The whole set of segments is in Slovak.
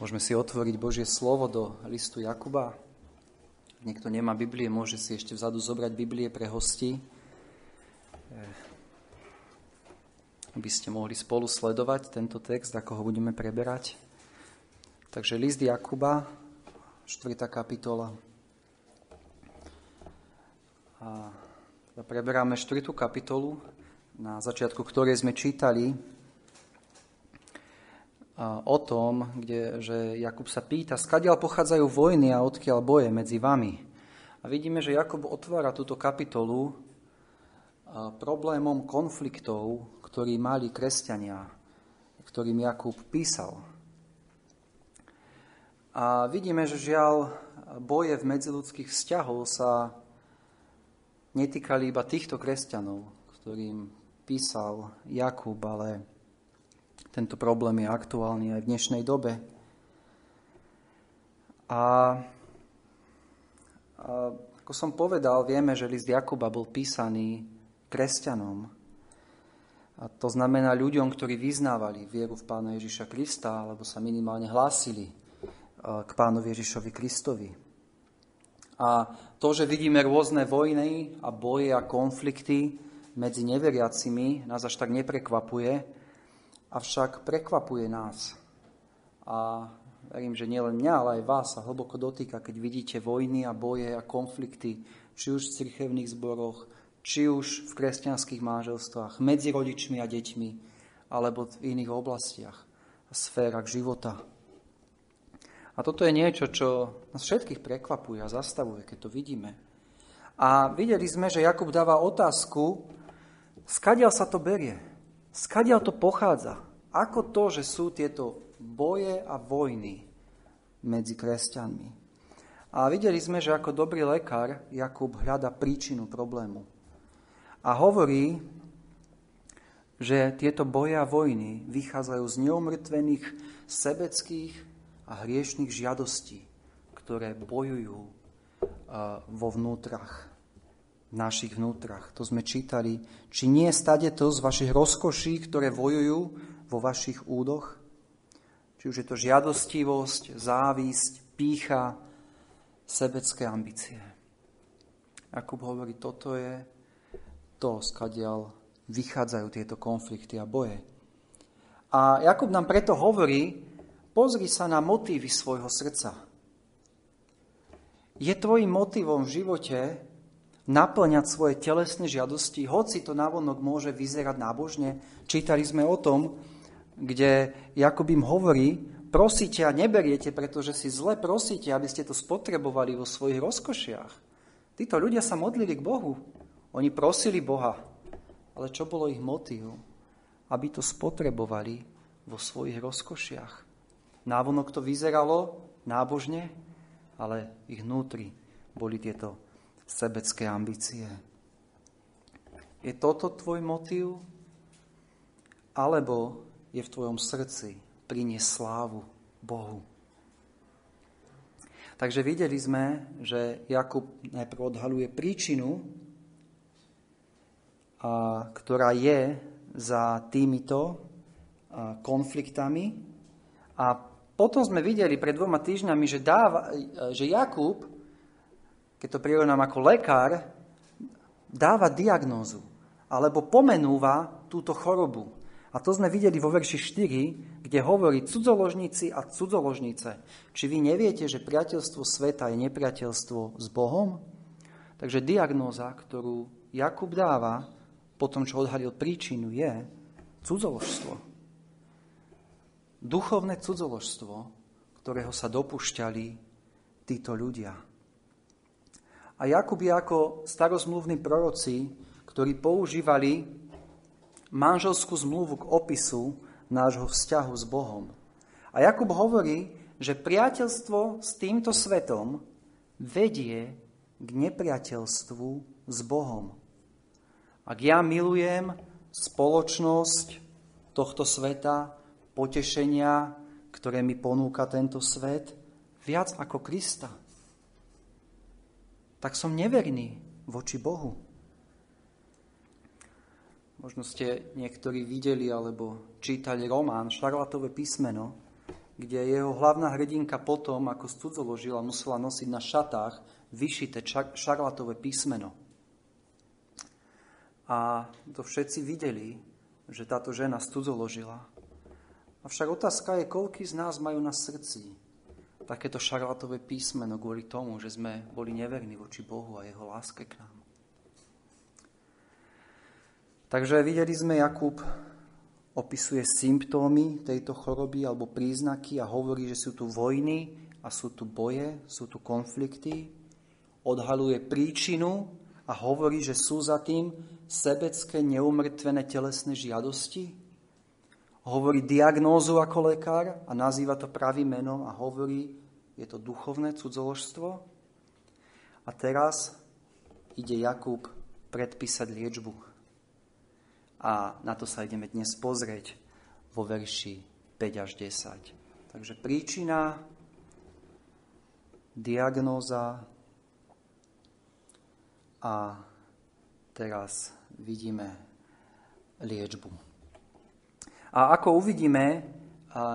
Môžeme si otvoriť Božie slovo do listu Jakuba. Ak niekto nemá Biblie, môže si ešte vzadu zobrať Biblie pre hosti, eh, aby ste mohli spolu sledovať tento text, ako ho budeme preberať. Takže list Jakuba, 4. kapitola. A preberáme 4. kapitolu, na začiatku ktorej sme čítali o tom, kde, že Jakub sa pýta, skadiaľ pochádzajú vojny a odkiaľ boje medzi vami. A vidíme, že Jakub otvára túto kapitolu problémom konfliktov, ktorý mali kresťania, ktorým Jakub písal. A vidíme, že žiaľ boje v medziludských vzťahov sa netýkali iba týchto kresťanov, ktorým písal Jakub, ale tento problém je aktuálny aj v dnešnej dobe. A, a ako som povedal, vieme, že list Jakuba bol písaný kresťanom. A to znamená ľuďom, ktorí vyznávali vieru v Pána Ježiša Krista, alebo sa minimálne hlásili k Pánovi Ježišovi Kristovi. A to, že vidíme rôzne vojny a boje a konflikty medzi neveriacimi, nás až tak neprekvapuje, avšak prekvapuje nás. A verím, že nielen mňa, ale aj vás sa hlboko dotýka, keď vidíte vojny a boje a konflikty, či už v cirkevných zboroch, či už v kresťanských manželstvách, medzi rodičmi a deťmi, alebo v iných oblastiach a sférach života. A toto je niečo, čo nás všetkých prekvapuje a zastavuje, keď to vidíme. A videli sme, že Jakub dáva otázku, skadiaľ sa to berie. Skadiaľ to pochádza? Ako to, že sú tieto boje a vojny medzi kresťanmi? A videli sme, že ako dobrý lekár Jakub hľada príčinu problému. A hovorí, že tieto boje a vojny vychádzajú z neumrtvených sebeckých a hriešných žiadostí, ktoré bojujú vo vnútrach v našich vnútrach. To sme čítali. Či nie stade to z vašich rozkoší, ktoré vojujú vo vašich údoch? Či už je to žiadostivosť, závisť, pícha, sebecké ambície. Jakub hovorí, toto je to, skadiaľ vychádzajú tieto konflikty a boje. A Jakub nám preto hovorí, pozri sa na motívy svojho srdca. Je tvojim motivom v živote naplňať svoje telesné žiadosti, hoci to navonok môže vyzerať nábožne. Čítali sme o tom, kde Jakub im hovorí, prosíte a neberiete, pretože si zle prosíte, aby ste to spotrebovali vo svojich rozkošiach. Títo ľudia sa modlili k Bohu. Oni prosili Boha. Ale čo bolo ich motív? Aby to spotrebovali vo svojich rozkošiach. Návonok to vyzeralo nábožne, ale ich vnútri boli tieto sebecké ambície. Je toto tvoj motív? Alebo je v tvojom srdci priniesť slávu Bohu? Takže videli sme, že Jakub najprv odhaluje príčinu, a, ktorá je za týmito a, konfliktami. A potom sme videli pred dvoma týždňami, že, dáva, že Jakub keď to prirovnám ako lekár, dáva diagnózu alebo pomenúva túto chorobu. A to sme videli vo verši 4, kde hovorí cudzoložníci a cudzoložnice. Či vy neviete, že priateľstvo sveta je nepriateľstvo s Bohom? Takže diagnóza, ktorú Jakub dáva po tom, čo odhalil príčinu, je cudzoložstvo. Duchovné cudzoložstvo, ktorého sa dopúšťali títo ľudia. A Jakub je ako starozmluvní proroci, ktorí používali manželskú zmluvu k opisu nášho vzťahu s Bohom. A Jakub hovorí, že priateľstvo s týmto svetom vedie k nepriateľstvu s Bohom. Ak ja milujem spoločnosť tohto sveta, potešenia, ktoré mi ponúka tento svet, viac ako Krista, tak som neverný voči Bohu. Možno ste niektorí videli alebo čítali román Šarlatové písmeno, kde jeho hlavná hrdinka potom, ako studzoložila, musela nosiť na šatách vyšité šarlatové písmeno. A to všetci videli, že táto žena studzoložila. Avšak otázka je, koľký z nás majú na srdci takéto šarlatové písmeno kvôli tomu, že sme boli neverní voči Bohu a jeho láske k nám. Takže videli sme, Jakub opisuje symptómy tejto choroby alebo príznaky a hovorí, že sú tu vojny a sú tu boje, sú tu konflikty. Odhaluje príčinu a hovorí, že sú za tým sebecké, neumrtvené telesné žiadosti. Hovorí diagnózu ako lekár a nazýva to pravým menom a hovorí, je to duchovné cudzoložstvo. A teraz ide Jakub predpísať liečbu a na to sa ideme dnes pozrieť vo verši 5 až 10. Takže príčina, diagnóza a teraz vidíme liečbu. A ako uvidíme,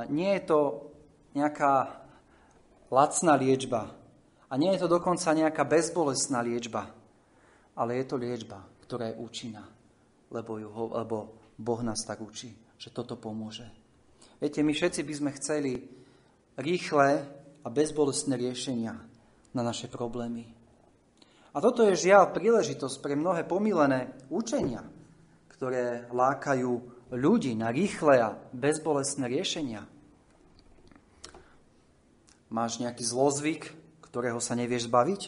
nie je to nejaká lacná liečba a nie je to dokonca nejaká bezbolestná liečba, ale je to liečba, ktorá je účinná lebo, ju, lebo Boh nás tak učí, že toto pomôže. Viete, my všetci by sme chceli rýchle a bezbolestné riešenia na naše problémy. A toto je žiaľ príležitosť pre mnohé pomílené učenia, ktoré lákajú ľudí na rýchle a bezbolestné riešenia. Máš nejaký zlozvyk, ktorého sa nevieš zbaviť?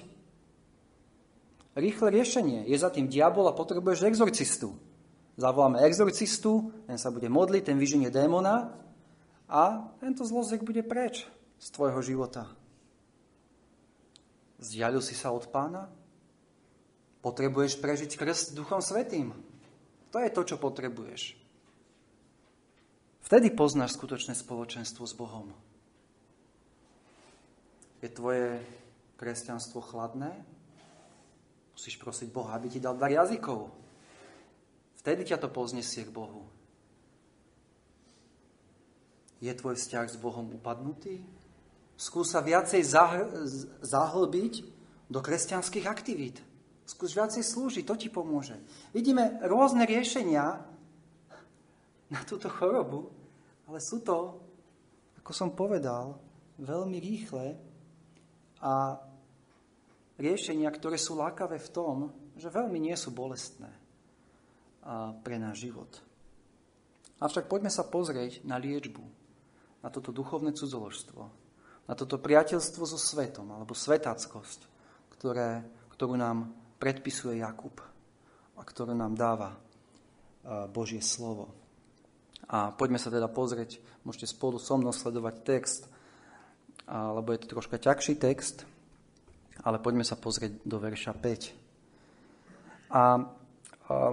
Rýchle riešenie. Je za tým diabol a potrebuješ exorcistu. Zavoláme exorcistu, ten sa bude modliť, ten vyženie démona a tento zlozek bude preč z tvojho života. Zdialil si sa od pána? Potrebuješ prežiť krst Duchom Svetým. To je to, čo potrebuješ. Vtedy poznáš skutočné spoločenstvo s Bohom. Je tvoje kresťanstvo chladné? Musíš prosiť Boha, aby ti dal dar jazykov. Vtedy ťa to poznesie k Bohu. Je tvoj vzťah s Bohom upadnutý? Skús sa viacej zahr- zahlbiť do kresťanských aktivít. Skús viacej slúžiť, to ti pomôže. Vidíme rôzne riešenia na túto chorobu, ale sú to, ako som povedal, veľmi rýchle a riešenia, ktoré sú lákavé v tom, že veľmi nie sú bolestné pre náš život. Avšak poďme sa pozrieť na liečbu, na toto duchovné cudzoložstvo, na toto priateľstvo so svetom, alebo svetackosť, ktoré, ktorú nám predpisuje Jakub a ktorú nám dáva Božie slovo. A poďme sa teda pozrieť, môžete spolu so mnou sledovať text, lebo je to troška ťažší text, ale poďme sa pozrieť do verša 5. A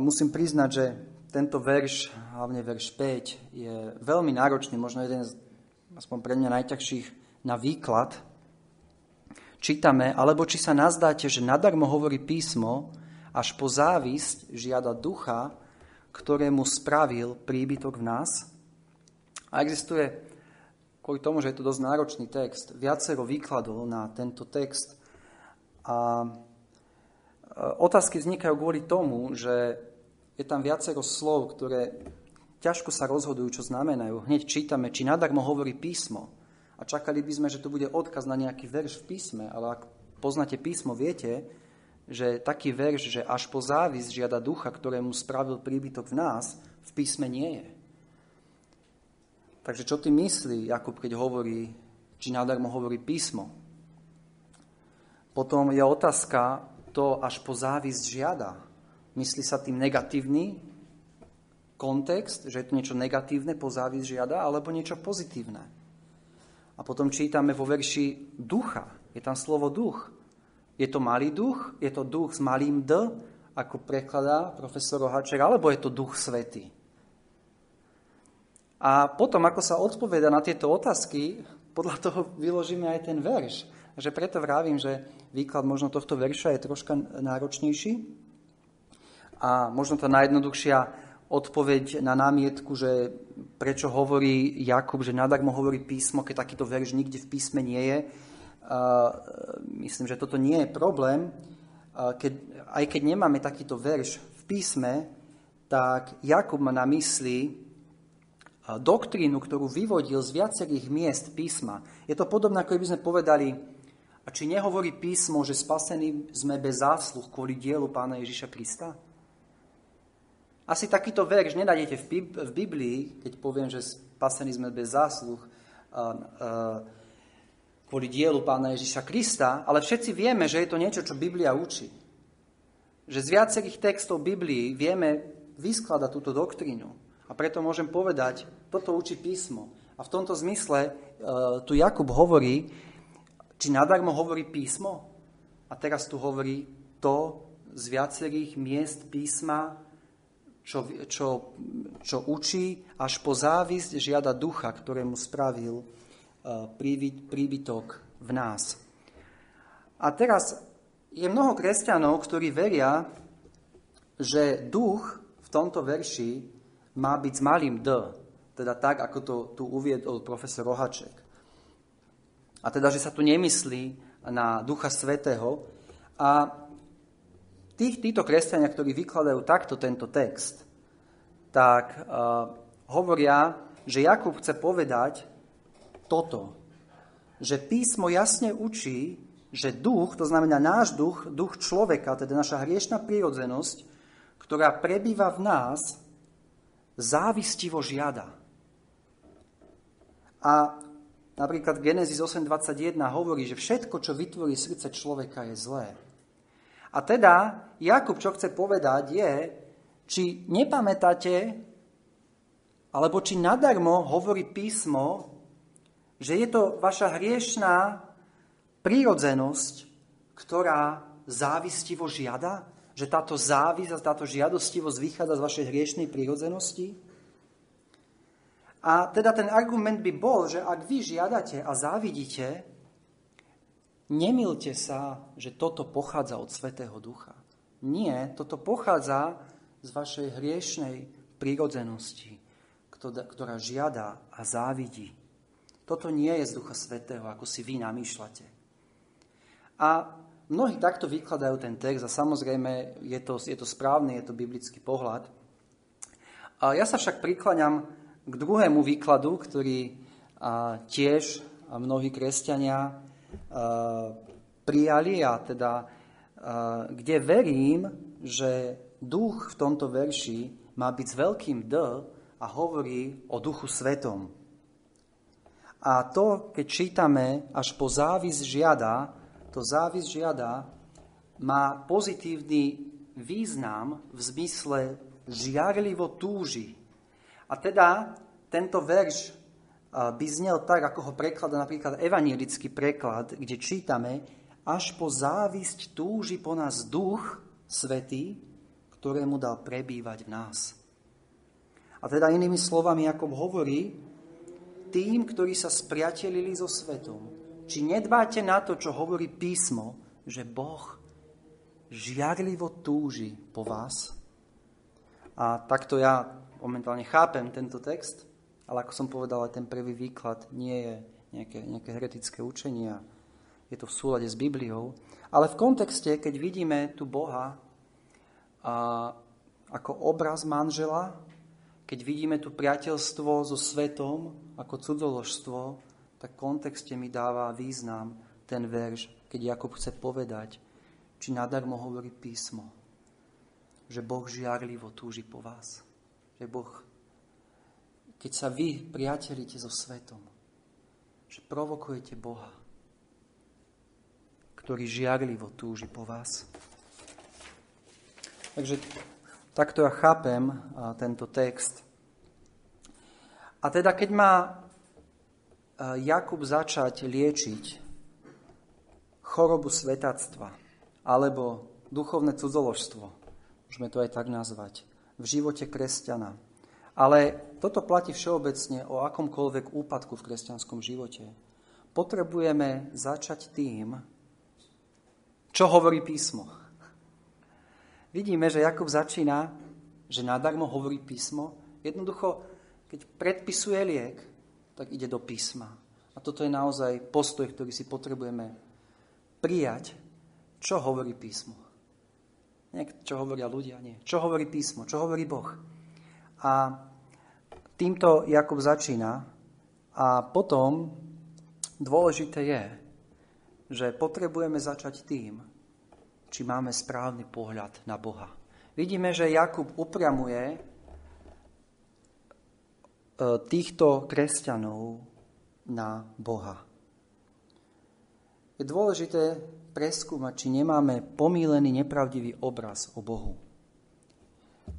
musím priznať, že tento verš, hlavne verš 5, je veľmi náročný, možno jeden z, aspoň pre mňa najťažších na výklad. Čítame, alebo či sa nazdáte, že nadarmo hovorí písmo, až po závisť žiada ducha, ktorému spravil príbytok v nás. A existuje, kvôli tomu, že je to dosť náročný text, viacero výkladov na tento text. A Otázky vznikajú kvôli tomu, že je tam viacero slov, ktoré ťažko sa rozhodujú, čo znamenajú. Hneď čítame, či nadarmo hovorí písmo. A čakali by sme, že tu bude odkaz na nejaký verš v písme, ale ak poznáte písmo, viete, že taký verš, že až po závis žiada ducha, ktorému spravil príbytok v nás, v písme nie je. Takže čo ty myslí Jakub, keď hovorí, či nadarmo hovorí písmo? Potom je otázka, to až po závisť žiada. Myslí sa tým negatívny kontext, že je to niečo negatívne, po závisť žiada, alebo niečo pozitívne. A potom čítame vo verši ducha. Je tam slovo duch. Je to malý duch? Je to duch s malým D, ako prekladá profesor Rohaček, alebo je to duch svety? A potom, ako sa odpoveda na tieto otázky, podľa toho vyložíme aj ten verš. Takže preto vravím, že výklad možno tohto verša je troška náročnejší. A možno tá najjednoduchšia odpoveď na námietku, že prečo hovorí Jakub, že nadarmo hovorí písmo, keď takýto verš nikde v písme nie je. Myslím, že toto nie je problém. Keď, aj keď nemáme takýto verš v písme, tak Jakub má na mysli doktrínu, ktorú vyvodil z viacerých miest písma. Je to podobné, ako by sme povedali, a či nehovorí písmo, že spasení sme bez zásluh kvôli dielu pána Ježiša Krista? Asi takýto verš nenájdete v Biblii, keď poviem, že spasení sme bez zásluh kvôli dielu pána Ježiša Krista, ale všetci vieme, že je to niečo, čo Biblia učí. Že z viacerých textov Biblii vieme vyskladať túto doktrínu. A preto môžem povedať, toto učí písmo. A v tomto zmysle uh, tu Jakub hovorí, či nadarmo hovorí písmo. A teraz tu hovorí to z viacerých miest písma, čo, čo, čo učí, až po závisť žiada ducha, ktorému spravil príbytok v nás. A teraz je mnoho kresťanov, ktorí veria, že duch v tomto verši má byť s malým d, teda tak, ako to tu uviedol profesor Rohaček. A teda, že sa tu nemyslí na Ducha Svetého. A tí, títo kresťania, ktorí vykladajú takto tento text, tak uh, hovoria, že Jakub chce povedať toto, že písmo jasne učí, že duch, to znamená náš duch, duch človeka, teda naša hriešná prírodzenosť, ktorá prebýva v nás, závistivo žiada. A napríklad Genesis 8.21 hovorí, že všetko, čo vytvorí srdce človeka, je zlé. A teda Jakub, čo chce povedať, je, či nepamätáte, alebo či nadarmo hovorí písmo, že je to vaša hriešná prírodzenosť, ktorá závistivo žiada? Že táto závisť a táto žiadostivosť vychádza z vašej hriešnej prírodzenosti? A teda ten argument by bol, že ak vy žiadate a závidíte, nemilte sa, že toto pochádza od Svetého Ducha. Nie, toto pochádza z vašej hriešnej prírodzenosti, ktorá žiada a závidí. Toto nie je z Ducha Svetého, ako si vy namýšľate. A mnohí takto vykladajú ten text a samozrejme je to, je to správny, je to biblický pohľad. A ja sa však prikláňam k druhému výkladu, ktorý a, tiež a mnohí kresťania a, prijali a teda a, kde verím, že duch v tomto verši má byť s veľkým D a hovorí o duchu svetom. A to, keď čítame, až po závis žiada, to závis žiada má pozitívny význam v zmysle žiarlivo túži. A teda tento verš by znel tak, ako ho prekladá napríklad evanielický preklad, kde čítame, až po závisť túži po nás duch svetý, ktorému dal prebývať v nás. A teda inými slovami, ako hovorí, tým, ktorí sa spriatelili so svetom, či nedbáte na to, čo hovorí písmo, že Boh žiarlivo túži po vás? A takto ja momentálne chápem tento text, ale ako som povedal, aj ten prvý výklad nie je nejaké, nejaké heretické učenie, je to v súlade s Bibliou. Ale v kontexte, keď vidíme tu Boha a ako obraz manžela, keď vidíme tu priateľstvo so svetom ako cudzoložstvo, tak v kontexte mi dáva význam ten verš, keď Jakub chce povedať, či nadarmo hovorí písmo, že Boh žiarlivo túži po vás. Že Boh, keď sa vy priatelíte so svetom, že provokujete Boha, ktorý žiarlivo túži po vás. Takže takto ja chápem tento text. A teda, keď má Jakub začať liečiť chorobu svetactva alebo duchovné cudzoložstvo, môžeme to aj tak nazvať, v živote kresťana. Ale toto platí všeobecne o akomkoľvek úpadku v kresťanskom živote. Potrebujeme začať tým, čo hovorí písmo. Vidíme, že Jakub začína že nadarmo hovorí písmo? Jednoducho, keď predpisuje liek, tak ide do písma. A toto je naozaj postoj, ktorý si potrebujeme prijať, čo hovorí písmo. Nie, čo hovoria ľudia, nie. Čo hovorí písmo, čo hovorí Boh. A týmto Jakub začína a potom dôležité je, že potrebujeme začať tým, či máme správny pohľad na Boha. Vidíme, že Jakub upriamuje týchto kresťanov na Boha. Je dôležité preskúmať, či nemáme pomílený, nepravdivý obraz o Bohu.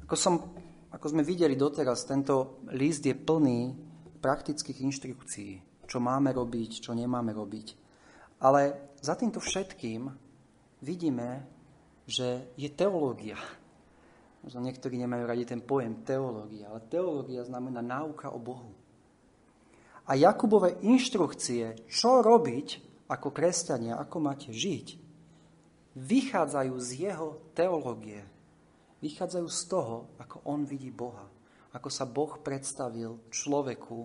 Ako, som, ako sme videli doteraz, tento list je plný praktických inštrukcií, čo máme robiť, čo nemáme robiť. Ale za týmto všetkým vidíme, že je teológia. Možno niektorí nemajú radi ten pojem teológia, ale teológia znamená náuka o Bohu. A Jakubové inštrukcie, čo robiť ako kresťania, ako máte žiť, vychádzajú z jeho teológie. Vychádzajú z toho, ako on vidí Boha. Ako sa Boh predstavil človeku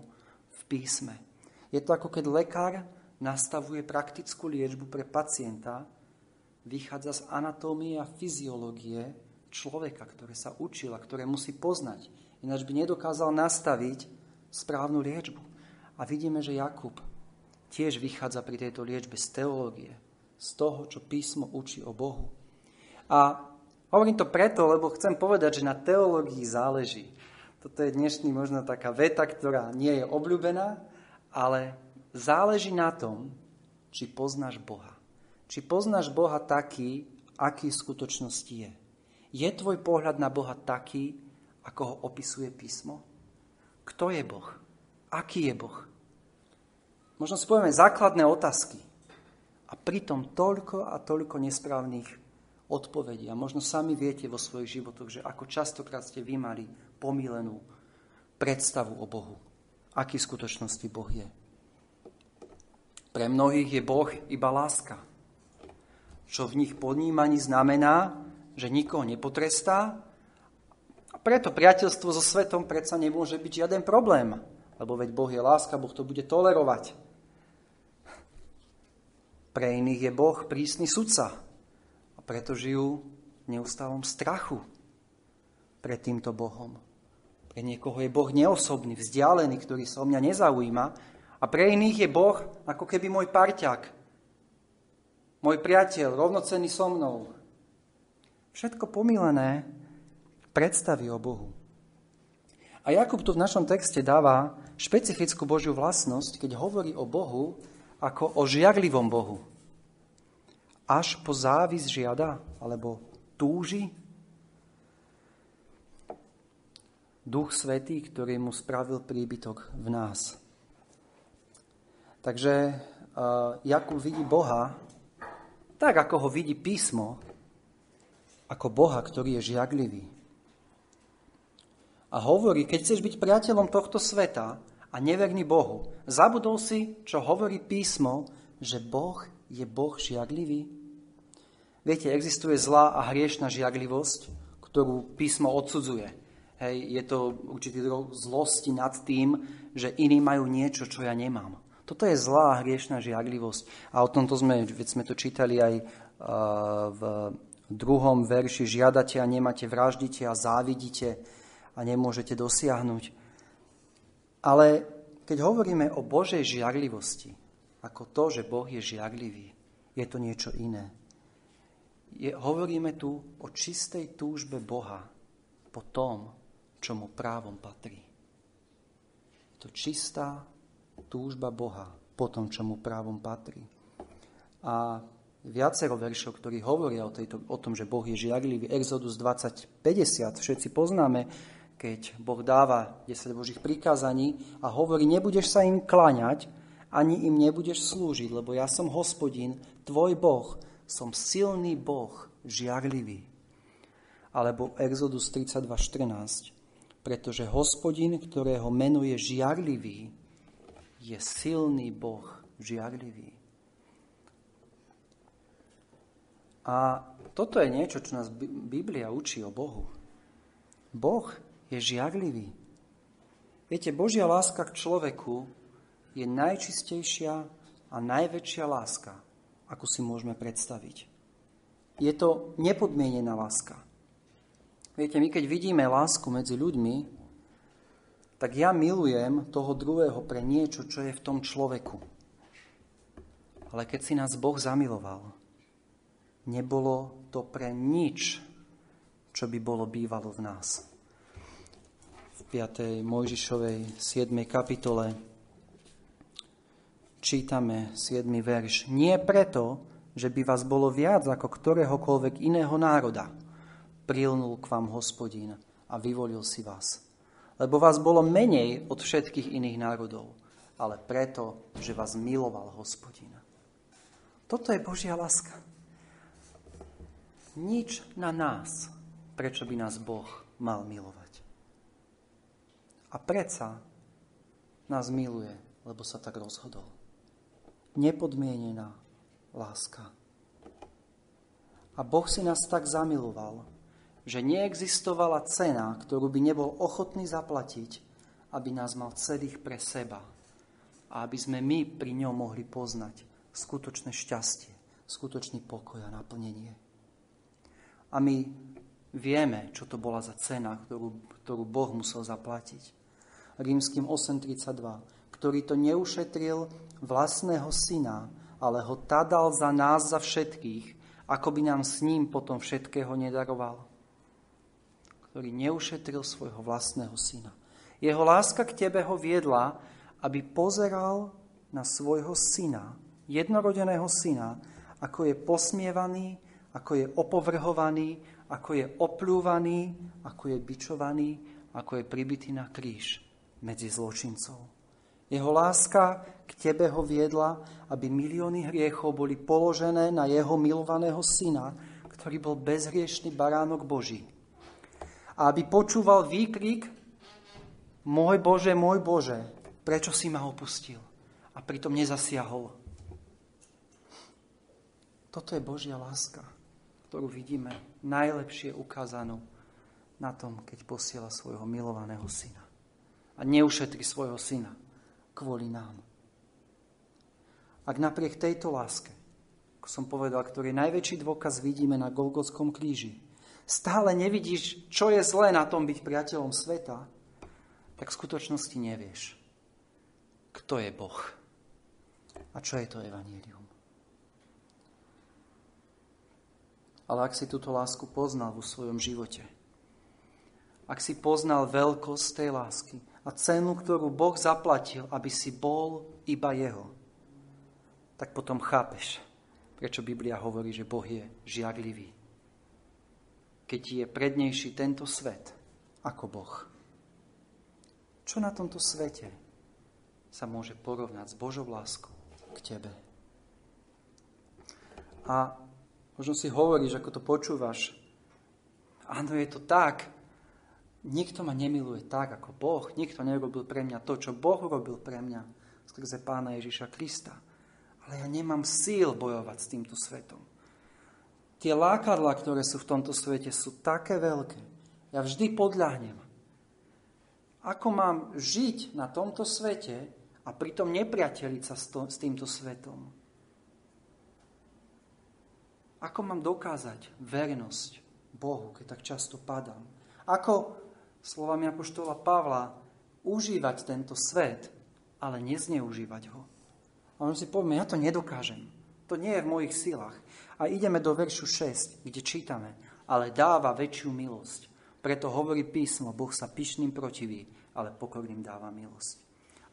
v písme. Je to ako keď lekár nastavuje praktickú liečbu pre pacienta, vychádza z anatómie a fyziológie človeka, ktoré sa učil a ktoré musí poznať. Ináč by nedokázal nastaviť správnu liečbu. A vidíme, že Jakub tiež vychádza pri tejto liečbe z teológie, z toho, čo písmo učí o Bohu. A hovorím to preto, lebo chcem povedať, že na teológii záleží. Toto je dnešný možno taká veta, ktorá nie je obľúbená, ale záleží na tom, či poznáš Boha. Či poznáš Boha taký, aký v skutočnosti je. Je tvoj pohľad na Boha taký, ako ho opisuje písmo? Kto je Boh? Aký je Boh? Možno si povieme základné otázky. A pritom toľko a toľko nesprávnych odpovedí. A možno sami viete vo svojich životoch, že ako častokrát ste vy mali pomílenú predstavu o Bohu. Aký v skutočnosti Boh je. Pre mnohých je Boh iba láska. Čo v nich podnímaní znamená, že nikoho nepotrestá. A preto priateľstvo so svetom predsa nemôže byť žiaden problém, lebo veď Boh je láska, Boh to bude tolerovať. Pre iných je Boh prísny sudca a preto žijú v neustálom strachu pred týmto Bohom. Pre niekoho je Boh neosobný, vzdialený, ktorý sa o mňa nezaujíma a pre iných je Boh ako keby môj parťák, môj priateľ, rovnocenný so mnou, Všetko pomilené predstavy o Bohu. A Jakub tu v našom texte dáva špecifickú Božiu vlastnosť, keď hovorí o Bohu ako o žiarlivom Bohu. Až po závis žiada, alebo túži. Duch Svetý, ktorý mu spravil príbytok v nás. Takže uh, Jakub vidí Boha tak, ako ho vidí písmo, ako Boha, ktorý je žiaglivý. A hovorí, keď chceš byť priateľom tohto sveta a neverný Bohu, zabudol si, čo hovorí písmo, že Boh je Boh žiaglivý? Viete, existuje zlá a hriešna žiaglivosť, ktorú písmo odsudzuje. Hej, je to určitý druh zlosti nad tým, že iní majú niečo, čo ja nemám. Toto je zlá a hriešna žiaglivosť. A o tomto sme, veď sme to čítali aj uh, v druhom verši žiadate a nemáte, vraždite a závidíte a nemôžete dosiahnuť. Ale keď hovoríme o Božej žiarlivosti, ako to, že Boh je žiarlivý, je to niečo iné. Je, hovoríme tu o čistej túžbe Boha po tom, čo mu právom patrí. Je to čistá túžba Boha po tom, čo mu právom patrí. A viacero veršov, ktorí hovoria o, tejto, o tom, že Boh je žiarlivý. Exodus 20.50 všetci poznáme, keď Boh dáva 10 Božích prikázaní a hovorí, nebudeš sa im klaňať, ani im nebudeš slúžiť, lebo ja som hospodin, tvoj Boh, som silný Boh, žiarlivý. Alebo Exodus 32.14, pretože hospodin, ktorého meno je žiarlivý, je silný Boh, žiarlivý. A toto je niečo, čo nás Biblia učí o Bohu. Boh je žiarlivý. Viete, Božia láska k človeku je najčistejšia a najväčšia láska, ako si môžeme predstaviť. Je to nepodmienená láska. Viete, my keď vidíme lásku medzi ľuďmi, tak ja milujem toho druhého pre niečo, čo je v tom človeku. Ale keď si nás Boh zamiloval, nebolo to pre nič, čo by bolo bývalo v nás. V 5. Mojžišovej 7. kapitole čítame 7. verš. Nie preto, že by vás bolo viac ako ktoréhokoľvek iného národa, prilnul k vám hospodín a vyvolil si vás. Lebo vás bolo menej od všetkých iných národov, ale preto, že vás miloval hospodín. Toto je Božia láska. Nič na nás, prečo by nás Boh mal milovať. A predsa nás miluje, lebo sa tak rozhodol. Nepodmienená láska. A Boh si nás tak zamiloval, že neexistovala cena, ktorú by nebol ochotný zaplatiť, aby nás mal celých pre seba a aby sme my pri ňom mohli poznať skutočné šťastie, skutočný pokoj a naplnenie. A my vieme, čo to bola za cena, ktorú, ktorú Boh musel zaplatiť. Rímským 8.32, ktorý to neušetril vlastného syna, ale ho tadal za nás, za všetkých, ako by nám s ním potom všetkého nedaroval. Ktorý neušetril svojho vlastného syna. Jeho láska k tebe ho viedla, aby pozeral na svojho syna, jednorodeného syna, ako je posmievaný, ako je opovrhovaný, ako je oplúvaný, ako je bičovaný, ako je pribitý na kríž medzi zločincov. Jeho láska k tebe ho viedla, aby milióny hriechov boli položené na jeho milovaného syna, ktorý bol bezhriešný baránok Boží. A aby počúval výkrik Môj Bože, môj Bože, prečo si ma opustil? A pritom nezasiahol toto je Božia láska, ktorú vidíme najlepšie ukázanú na tom, keď posiela svojho milovaného syna. A neušetri svojho syna kvôli nám. Ak napriek tejto láske, ako som povedal, ktorý najväčší dôkaz vidíme na Golgotskom kríži, stále nevidíš, čo je zlé na tom byť priateľom sveta, tak v skutočnosti nevieš, kto je Boh a čo je to Evangelium. Ale ak si túto lásku poznal vo svojom živote, ak si poznal veľkosť tej lásky a cenu, ktorú Boh zaplatil, aby si bol iba Jeho, tak potom chápeš, prečo Biblia hovorí, že Boh je žiarlivý. Keď je prednejší tento svet ako Boh. Čo na tomto svete sa môže porovnať s Božou láskou k tebe? A Možno si hovoríš, ako to počúvaš. Áno, je to tak. Nikto ma nemiluje tak, ako Boh. Nikto nerobil pre mňa to, čo Boh robil pre mňa skrze Pána Ježiša Krista. Ale ja nemám síl bojovať s týmto svetom. Tie lákadlá, ktoré sú v tomto svete, sú také veľké. Ja vždy podľahnem. Ako mám žiť na tomto svete a pritom nepriateliť sa s týmto svetom? Ako mám dokázať vernosť Bohu, keď tak často padám? Ako, slovami apoštola Pavla, užívať tento svet, ale nezneužívať ho? A on si povie, ja to nedokážem. To nie je v mojich silách. A ideme do veršu 6, kde čítame, ale dáva väčšiu milosť. Preto hovorí písmo, Boh sa pyšným protiví, ale pokorným dáva milosť.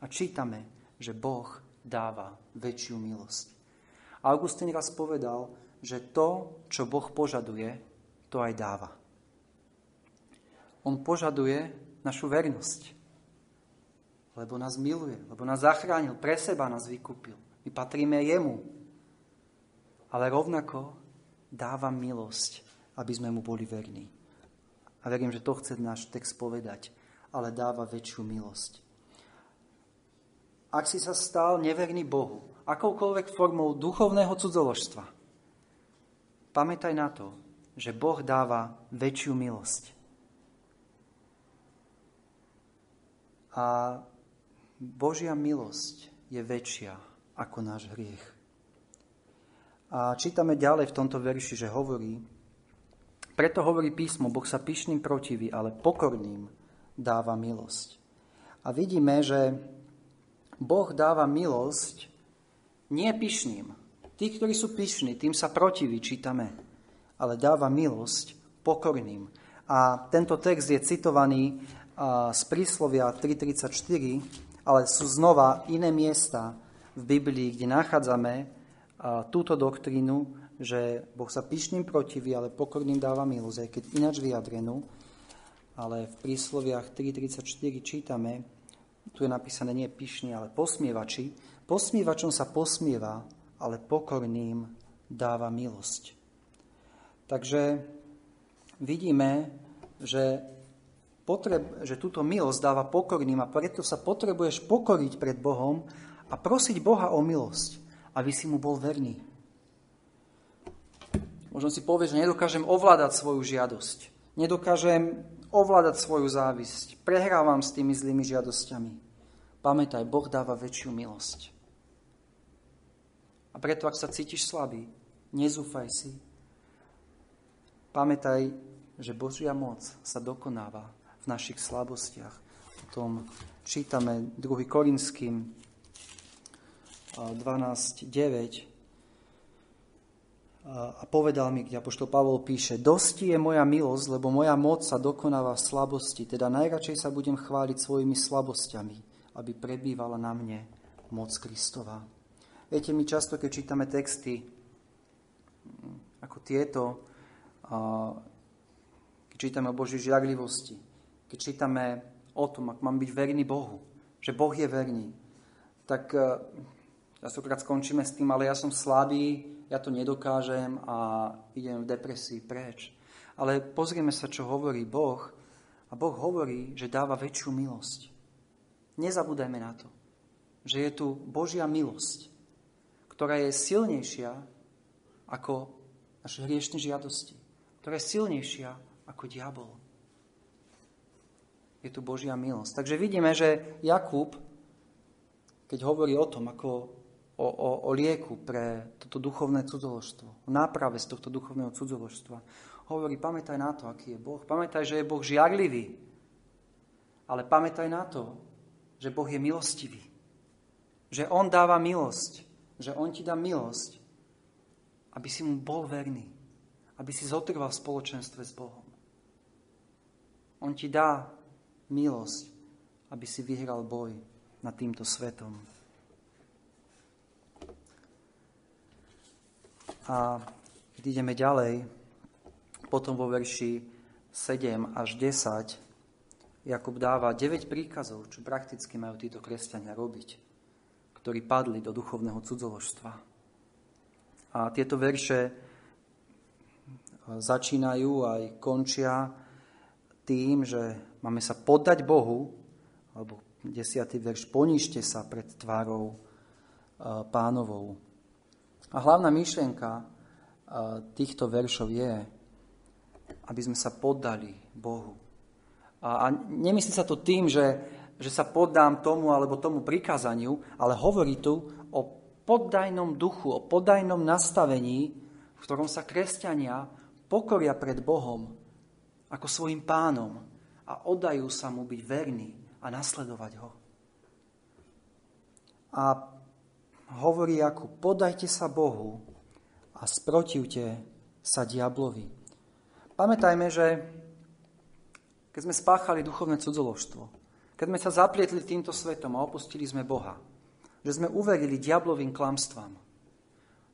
A čítame, že Boh dáva väčšiu milosť. Augustín raz povedal, že to, čo Boh požaduje, to aj dáva. On požaduje našu vernosť, lebo nás miluje, lebo nás zachránil, pre seba nás vykúpil. My patríme jemu. Ale rovnako dáva milosť, aby sme mu boli verní. A verím, že to chce náš text povedať, ale dáva väčšiu milosť. Ak si sa stal neverný Bohu, akoukoľvek formou duchovného cudzoložstva, Pamätaj na to, že Boh dáva väčšiu milosť. A Božia milosť je väčšia ako náš hriech. A čítame ďalej v tomto verši, že hovorí, preto hovorí písmo, Boh sa pyšným protiví, ale pokorným dáva milosť. A vidíme, že Boh dáva milosť nie pyšným. Tí, ktorí sú pyšní, tým sa protiví, čítame. Ale dáva milosť pokorným. A tento text je citovaný z príslovia 3.34, ale sú znova iné miesta v Biblii, kde nachádzame túto doktrínu, že Boh sa pyšným protiví, ale pokorným dáva milosť, aj keď ináč vyjadrenú. Ale v prísloviach 3.34 čítame, tu je napísané nie pyšný, ale posmievači. Posmievačom sa posmieva, ale pokorným dáva milosť. Takže vidíme, že, potreb, že túto milosť dáva pokorným a preto sa potrebuješ pokoriť pred Bohom a prosiť Boha o milosť, aby si mu bol verný. Možno si povieš, že nedokážem ovládať svoju žiadosť. Nedokážem ovládať svoju závisť. Prehrávam s tými zlými žiadosťami. Pamätaj, Boh dáva väčšiu milosť. A preto, ak sa cítiš slabý, nezúfaj si. Pamätaj, že Božia moc sa dokonáva v našich slabostiach. O tom čítame 2. Korinským 12.9 a povedal mi, kde apoštol Pavol píše, dosti je moja milosť, lebo moja moc sa dokonáva v slabosti, teda najradšej sa budem chváliť svojimi slabosťami, aby prebývala na mne moc Kristova. Viete, my často, keď čítame texty ako tieto, keď čítame o Božej žiarlivosti, keď čítame o tom, ak mám byť verný Bohu, že Boh je verný, tak častokrát skončíme s tým, ale ja som slabý, ja to nedokážem a idem v depresii preč. Ale pozrieme sa, čo hovorí Boh. A Boh hovorí, že dáva väčšiu milosť. Nezabúdajme na to, že je tu Božia milosť, ktorá je silnejšia ako naše hriešne žiadosti. Ktorá je silnejšia ako diabol. Je tu Božia milosť. Takže vidíme, že Jakub, keď hovorí o tom, ako o, o, o lieku pre toto duchovné cudzoložstvo, o náprave z tohto duchovného cudzoložstva. Hovorí, pamätaj na to, aký je Boh. Pamätaj, že je Boh žiarlivý. Ale pamätaj na to, že Boh je milostivý. Že On dáva milosť. Že On ti dá milosť, aby si mu bol verný. Aby si zotrval v spoločenstve s Bohom. On ti dá milosť, aby si vyhral boj nad týmto svetom. A keď ideme ďalej, potom vo verši 7 až 10 Jakub dáva 9 príkazov, čo prakticky majú títo kresťania robiť, ktorí padli do duchovného cudzoložstva. A tieto verše začínajú aj končia tým, že máme sa poddať Bohu, alebo 10. verš, poníšte sa pred tvárou pánovou. A hlavná myšlienka týchto veršov je, aby sme sa poddali Bohu. A, nemyslí sa to tým, že, že sa poddám tomu alebo tomu prikázaniu, ale hovorí tu o poddajnom duchu, o poddajnom nastavení, v ktorom sa kresťania pokoria pred Bohom ako svojim pánom a oddajú sa mu byť verní a nasledovať ho. A hovorí ako podajte sa Bohu a sprotivte sa diablovi. Pamätajme, že keď sme spáchali duchovné cudzoložstvo, keď sme sa zaplietli týmto svetom a opustili sme Boha, že sme uverili diablovým klamstvám.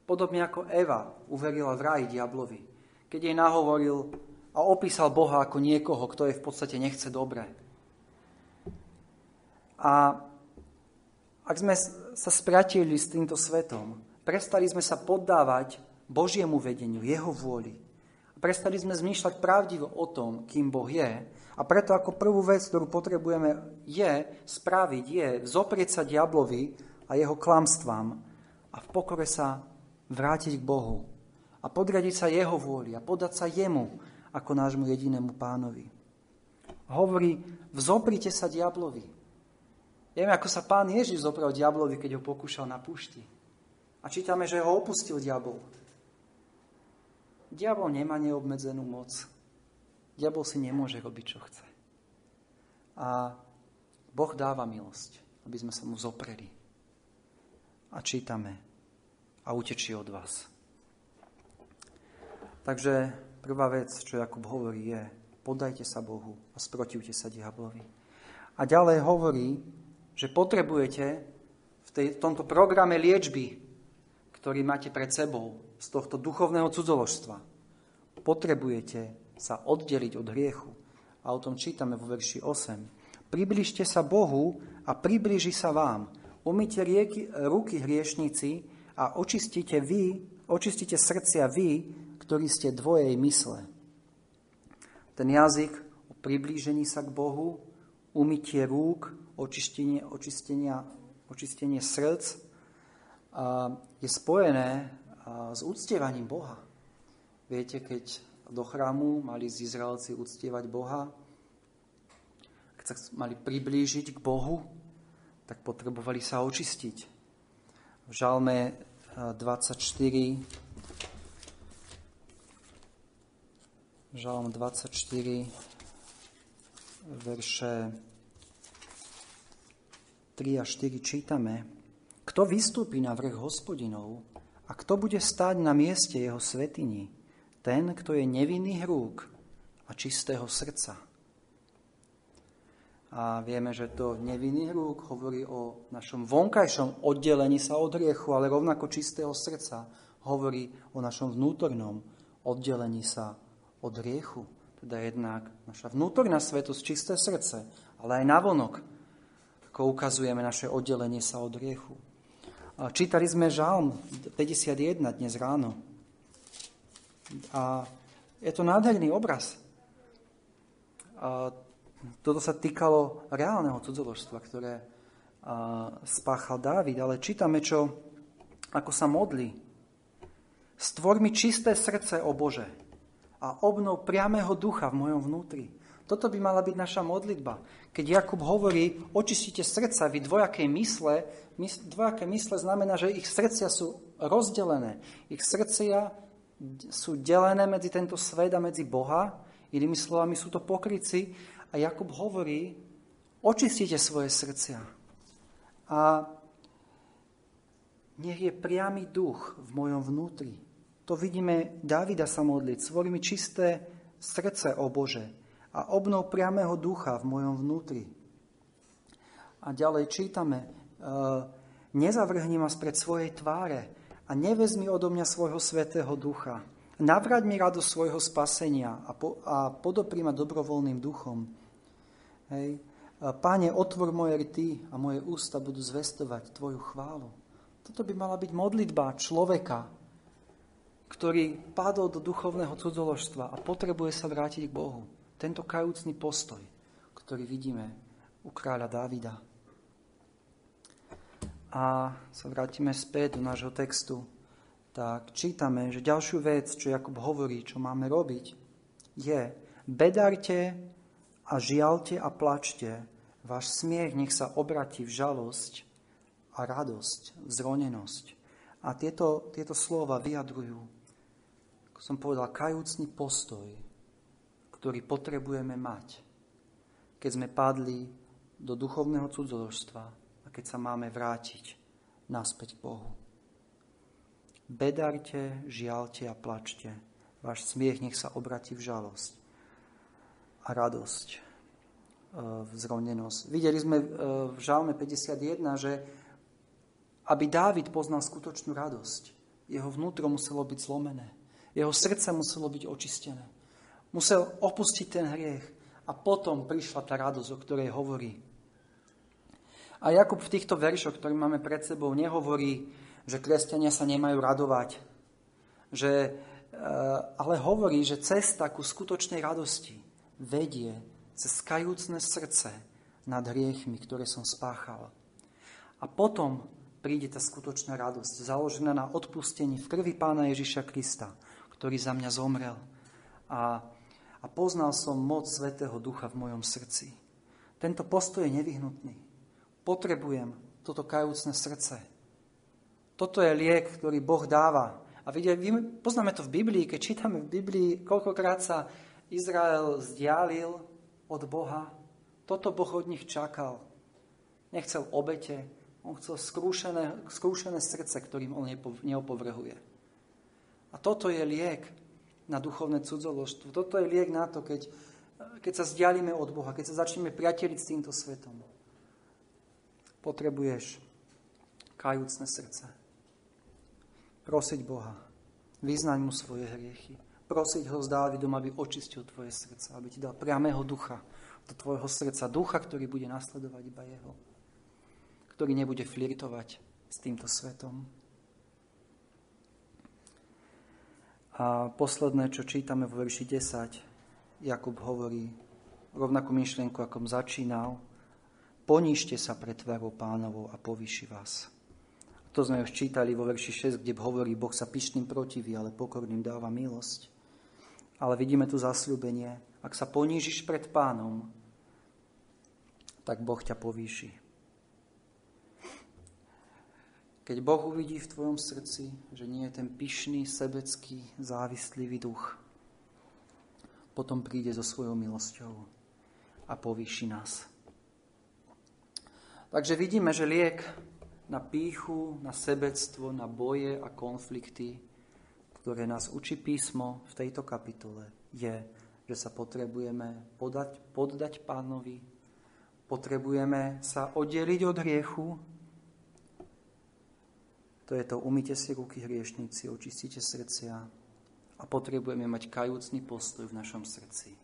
Podobne ako Eva uverila v ráji diablovi, keď jej nahovoril a opísal Boha ako niekoho, kto jej v podstate nechce dobre. A ak sme sa spratili s týmto svetom, prestali sme sa poddávať Božiemu vedeniu, Jeho vôli. Prestali sme zmýšľať pravdivo o tom, kým Boh je. A preto ako prvú vec, ktorú potrebujeme, je spraviť, je zoprieť sa diablovi a jeho klamstvám a v pokore sa vrátiť k Bohu a podriadiť sa Jeho vôli a podať sa Jemu ako nášmu jedinému pánovi. Hovorí, vzoprite sa diablovi. Vieme, ako sa pán Ježiš zobral diablovi, keď ho pokúšal na púšti. A čítame, že ho opustil diabol. Diabol nemá neobmedzenú moc. Diabol si nemôže robiť, čo chce. A Boh dáva milosť, aby sme sa mu zopreli. A čítame a utečí od vás. Takže prvá vec, čo Jakub hovorí, je podajte sa Bohu a sprotivte sa diablovi. A ďalej hovorí, že potrebujete v, tej, v tomto programe liečby, ktorý máte pred sebou z tohto duchovného cudzoložstva, potrebujete sa oddeliť od hriechu. A o tom čítame vo verši 8. Približte sa Bohu a približí sa vám. Umýte rieky, ruky hriešnici a očistite vy, očistite srdcia vy, ktorí ste dvojej mysle. Ten jazyk o priblížení sa k Bohu, umytie rúk, očistenie, očistenia, očistenie srdc je spojené s uctievaním Boha. Viete, keď do chrámu mali z Izraelci uctievať Boha, keď sa mali priblížiť k Bohu, tak potrebovali sa očistiť. V Žalme 24 Žalm 24 verše 3 a 4 čítame, kto vystúpi na vrch hospodinov a kto bude stáť na mieste jeho svetini, ten, kto je nevinný rúk a čistého srdca. A vieme, že to nevinný rúk hovorí o našom vonkajšom oddelení sa od riechu, ale rovnako čistého srdca hovorí o našom vnútornom oddelení sa od riechu. Teda jednak naša vnútorná svetosť, čisté srdce, ale aj navonok ako ukazujeme naše oddelenie sa od riechu. Čítali sme Žalm 51 dnes ráno. A je to nádherný obraz. A toto sa týkalo reálneho cudzoložstva, ktoré spáchal Dávid, ale čítame, čo, ako sa modlí. Stvor mi čisté srdce, o Bože, a obnov priamého ducha v mojom vnútri. Toto by mala byť naša modlitba. Keď Jakub hovorí, očistite srdca, vy dvojaké mysle, dvojaké mysle znamená, že ich srdcia sú rozdelené. Ich srdcia sú delené medzi tento svet a medzi Boha. Inými slovami sú to pokryci. A Jakub hovorí, očistite svoje srdcia. A nech je priamy duch v mojom vnútri. To vidíme Davida sa modliť. Svori mi čisté srdce, o Bože a obnov priamého ducha v mojom vnútri. A ďalej čítame, e, nezavrhni ma spred svojej tváre a nevezmi odo mňa svojho svetého ducha. Navrať mi radosť svojho spasenia a, po, a podopri ma dobrovoľným duchom. Hej. Páne, otvor moje rty a moje ústa budú zvestovať Tvoju chválu. Toto by mala byť modlitba človeka, ktorý padol do duchovného cudzoložstva a potrebuje sa vrátiť k Bohu. Tento kajúcný postoj, ktorý vidíme u kráľa Dávida. A sa vrátime späť do nášho textu, tak čítame, že ďalšiu vec, čo Jakub hovorí, čo máme robiť, je bedarte a žialte a plačte, váš smiech nech sa obratí v žalosť a radosť, vzronenosť. A tieto, tieto slova vyjadrujú, ako som povedal, kajúcný postoj, ktorý potrebujeme mať, keď sme padli do duchovného cudzoložstva keď sa máme vrátiť naspäť k Bohu. Bedarte, žialte a plačte. Váš smiech nech sa obratí v žalosť a radosť, e, vzrovnenosť. Videli sme e, v Žalme 51, že aby Dávid poznal skutočnú radosť, jeho vnútro muselo byť zlomené. Jeho srdce muselo byť očistené. Musel opustiť ten hriech a potom prišla tá radosť, o ktorej hovorí. A Jakub v týchto veršoch, ktoré máme pred sebou, nehovorí, že kresťania sa nemajú radovať, že, eh, ale hovorí, že cesta ku skutočnej radosti vedie cez kajúcne srdce nad hriechmi, ktoré som spáchal. A potom príde tá skutočná radosť, založená na odpustení v krvi pána Ježiša Krista, ktorý za mňa zomrel. A a poznal som moc Svetého Ducha v mojom srdci. Tento postoj je nevyhnutný. Potrebujem toto kajúcne srdce. Toto je liek, ktorý Boh dáva. A vidie, poznáme to v Biblii, keď čítame v Biblii, koľkokrát sa Izrael vzdialil od Boha. Toto Boh od nich čakal. Nechcel obete, on chcel skrúšené, skrúšené srdce, ktorým on neopovrhuje. A toto je liek na duchovné cudzoložstvo. Toto je liek na to, keď, keď sa vzdialíme od Boha, keď sa začneme priateliť s týmto svetom potrebuješ kajúcne srdce. Prosiť Boha, vyznať mu svoje hriechy, prosiť ho s Dávidom, aby očistil tvoje srdce, aby ti dal priamého ducha do tvojho srdca, ducha, ktorý bude nasledovať iba jeho, ktorý nebude flirtovať s týmto svetom. A posledné, čo čítame vo verši 10, Jakub hovorí rovnakú myšlienku, ako začínal, Ponížte sa pred tvárou pánovou a povýši vás. To sme už čítali vo verši 6, kde hovorí, Boh sa pyšným protiví, ale pokorným dáva milosť. Ale vidíme tu zasľúbenie, ak sa ponížiš pred pánom, tak Boh ťa povýši. Keď Boh uvidí v tvojom srdci, že nie je ten pyšný, sebecký, závislivý duch, potom príde so svojou milosťou a povýši nás. Takže vidíme, že liek na píchu, na sebectvo, na boje a konflikty, ktoré nás učí písmo v tejto kapitole, je, že sa potrebujeme podať, poddať pánovi, potrebujeme sa oddeliť od hriechu, to je to, umyte si ruky hriešnici, očistite srdcia a potrebujeme mať kajúcný postoj v našom srdci.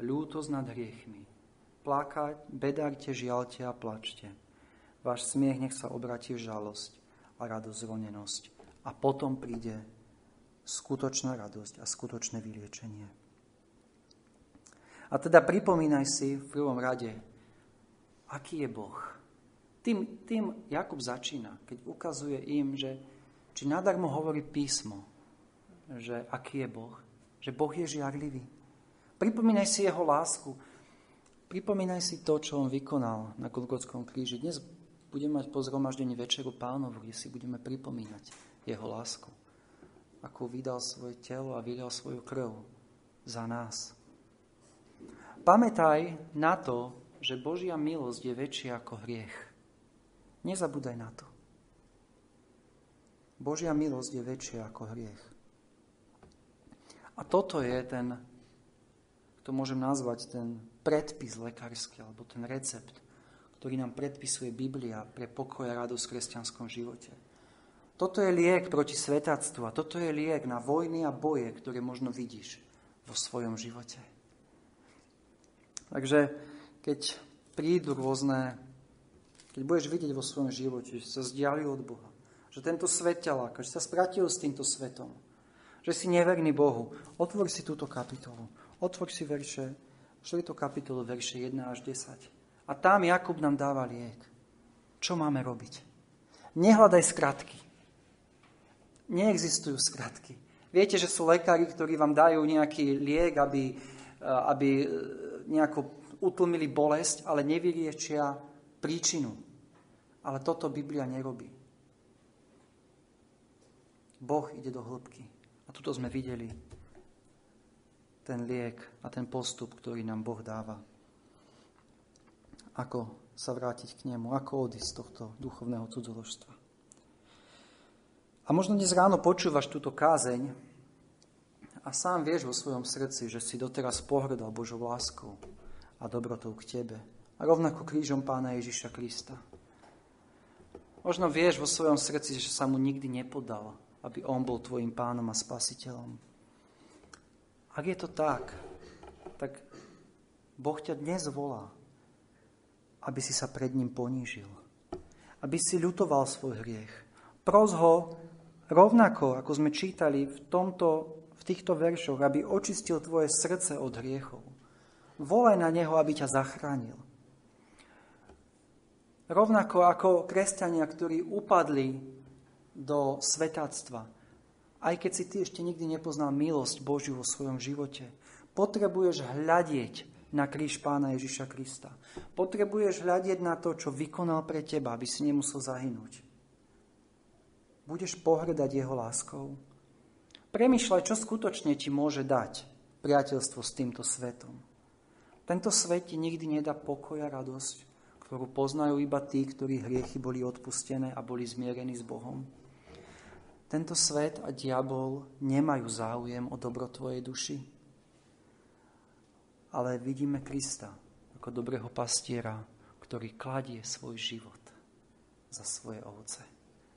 Ľútosť nad hriechmi, plakať, bedarte, žialte a plačte. Váš smiech nech sa obratí v žalosť a radosť zronenosť. A potom príde skutočná radosť a skutočné vyliečenie. A teda pripomínaj si v prvom rade, aký je Boh. Tým, tým Jakub začína, keď ukazuje im, že či nadarmo hovorí písmo, že aký je Boh, že Boh je žiarlivý. Pripomínaj si jeho lásku, Pripomínaj si to, čo on vykonal na Golgotskom kríži. Dnes budeme mať po zhromaždení večeru pánovu, kde si budeme pripomínať jeho lásku. Ako vydal svoje telo a vydal svoju krv za nás. Pamätaj na to, že Božia milosť je väčšia ako hriech. Nezabúdaj na to. Božia milosť je väčšia ako hriech. A toto je ten, to môžem nazvať ten predpis lekársky alebo ten recept, ktorý nám predpisuje Biblia pre pokoj a radosť v kresťanskom živote. Toto je liek proti svetáctvu a toto je liek na vojny a boje, ktoré možno vidíš vo svojom živote. Takže keď prídu rôzne, keď budeš vidieť vo svojom živote, že sa zdiali od Boha, že tento svet ťa láka, že sa spratil s týmto svetom, že si neverný Bohu, otvor si túto kapitolu, otvor si verše 4. kapitolu, verše 1 až 10. A tam Jakub nám dáva liek. Čo máme robiť? Nehľadaj skratky. Neexistujú skratky. Viete, že sú lekári, ktorí vám dajú nejaký liek, aby, eh, aby eh, nejako utlmili bolesť, ale nevyriečia príčinu. Ale toto Biblia nerobí. Boh ide do hĺbky. A tuto sme videli ten liek a ten postup, ktorý nám Boh dáva. Ako sa vrátiť k nemu, ako odísť z tohto duchovného cudzoložstva. A možno dnes ráno počúvaš túto kázeň a sám vieš vo svojom srdci, že si doteraz pohrdal Božou láskou a dobrotou k tebe. A rovnako krížom pána Ježiša Krista. Možno vieš vo svojom srdci, že sa mu nikdy nepodal, aby on bol tvojim pánom a spasiteľom. Ak je to tak, tak Boh ťa dnes volá, aby si sa pred ním ponížil. Aby si ľutoval svoj hriech. Pros ho rovnako, ako sme čítali v, tomto, v týchto veršoch, aby očistil tvoje srdce od hriechov. Volaj na neho, aby ťa zachránil. Rovnako ako kresťania, ktorí upadli do svetáctva, aj keď si ty ešte nikdy nepoznal milosť Božiu vo svojom živote, potrebuješ hľadieť na kríž pána Ježiša Krista. Potrebuješ hľadieť na to, čo vykonal pre teba, aby si nemusel zahynúť. Budeš pohrdať jeho láskou. Premýšľaj, čo skutočne ti môže dať priateľstvo s týmto svetom. Tento svet ti nikdy nedá pokoj a radosť, ktorú poznajú iba tí, ktorí hriechy boli odpustené a boli zmierení s Bohom. Tento svet a diabol nemajú záujem o dobro tvojej duši. Ale vidíme Krista ako dobrého pastiera, ktorý kladie svoj život za svoje ovce.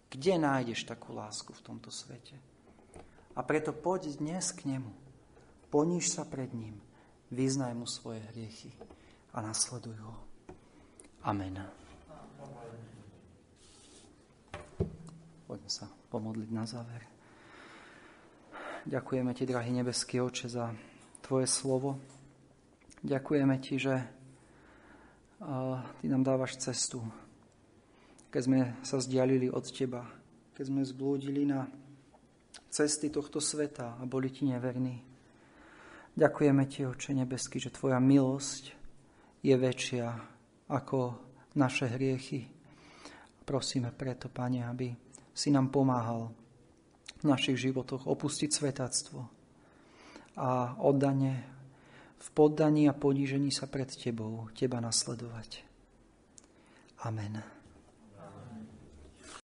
Kde nájdeš takú lásku v tomto svete? A preto poď dnes k nemu. Poníž sa pred ním, vyznaj mu svoje hriechy a nasleduj ho. Amen. Poďme sa pomodliť na záver. Ďakujeme Ti, drahý nebeský oče, za Tvoje slovo. Ďakujeme Ti, že Ty nám dávaš cestu, keď sme sa zdialili od Teba, keď sme zblúdili na cesty tohto sveta a boli Ti neverní. Ďakujeme Ti, Oče nebeský, že Tvoja milosť je väčšia ako naše hriechy. Prosíme preto, Pane, aby si nám pomáhal v našich životoch opustiť svetactvo a oddane v poddaní a ponížení sa pred Tebou, Teba nasledovať. Amen.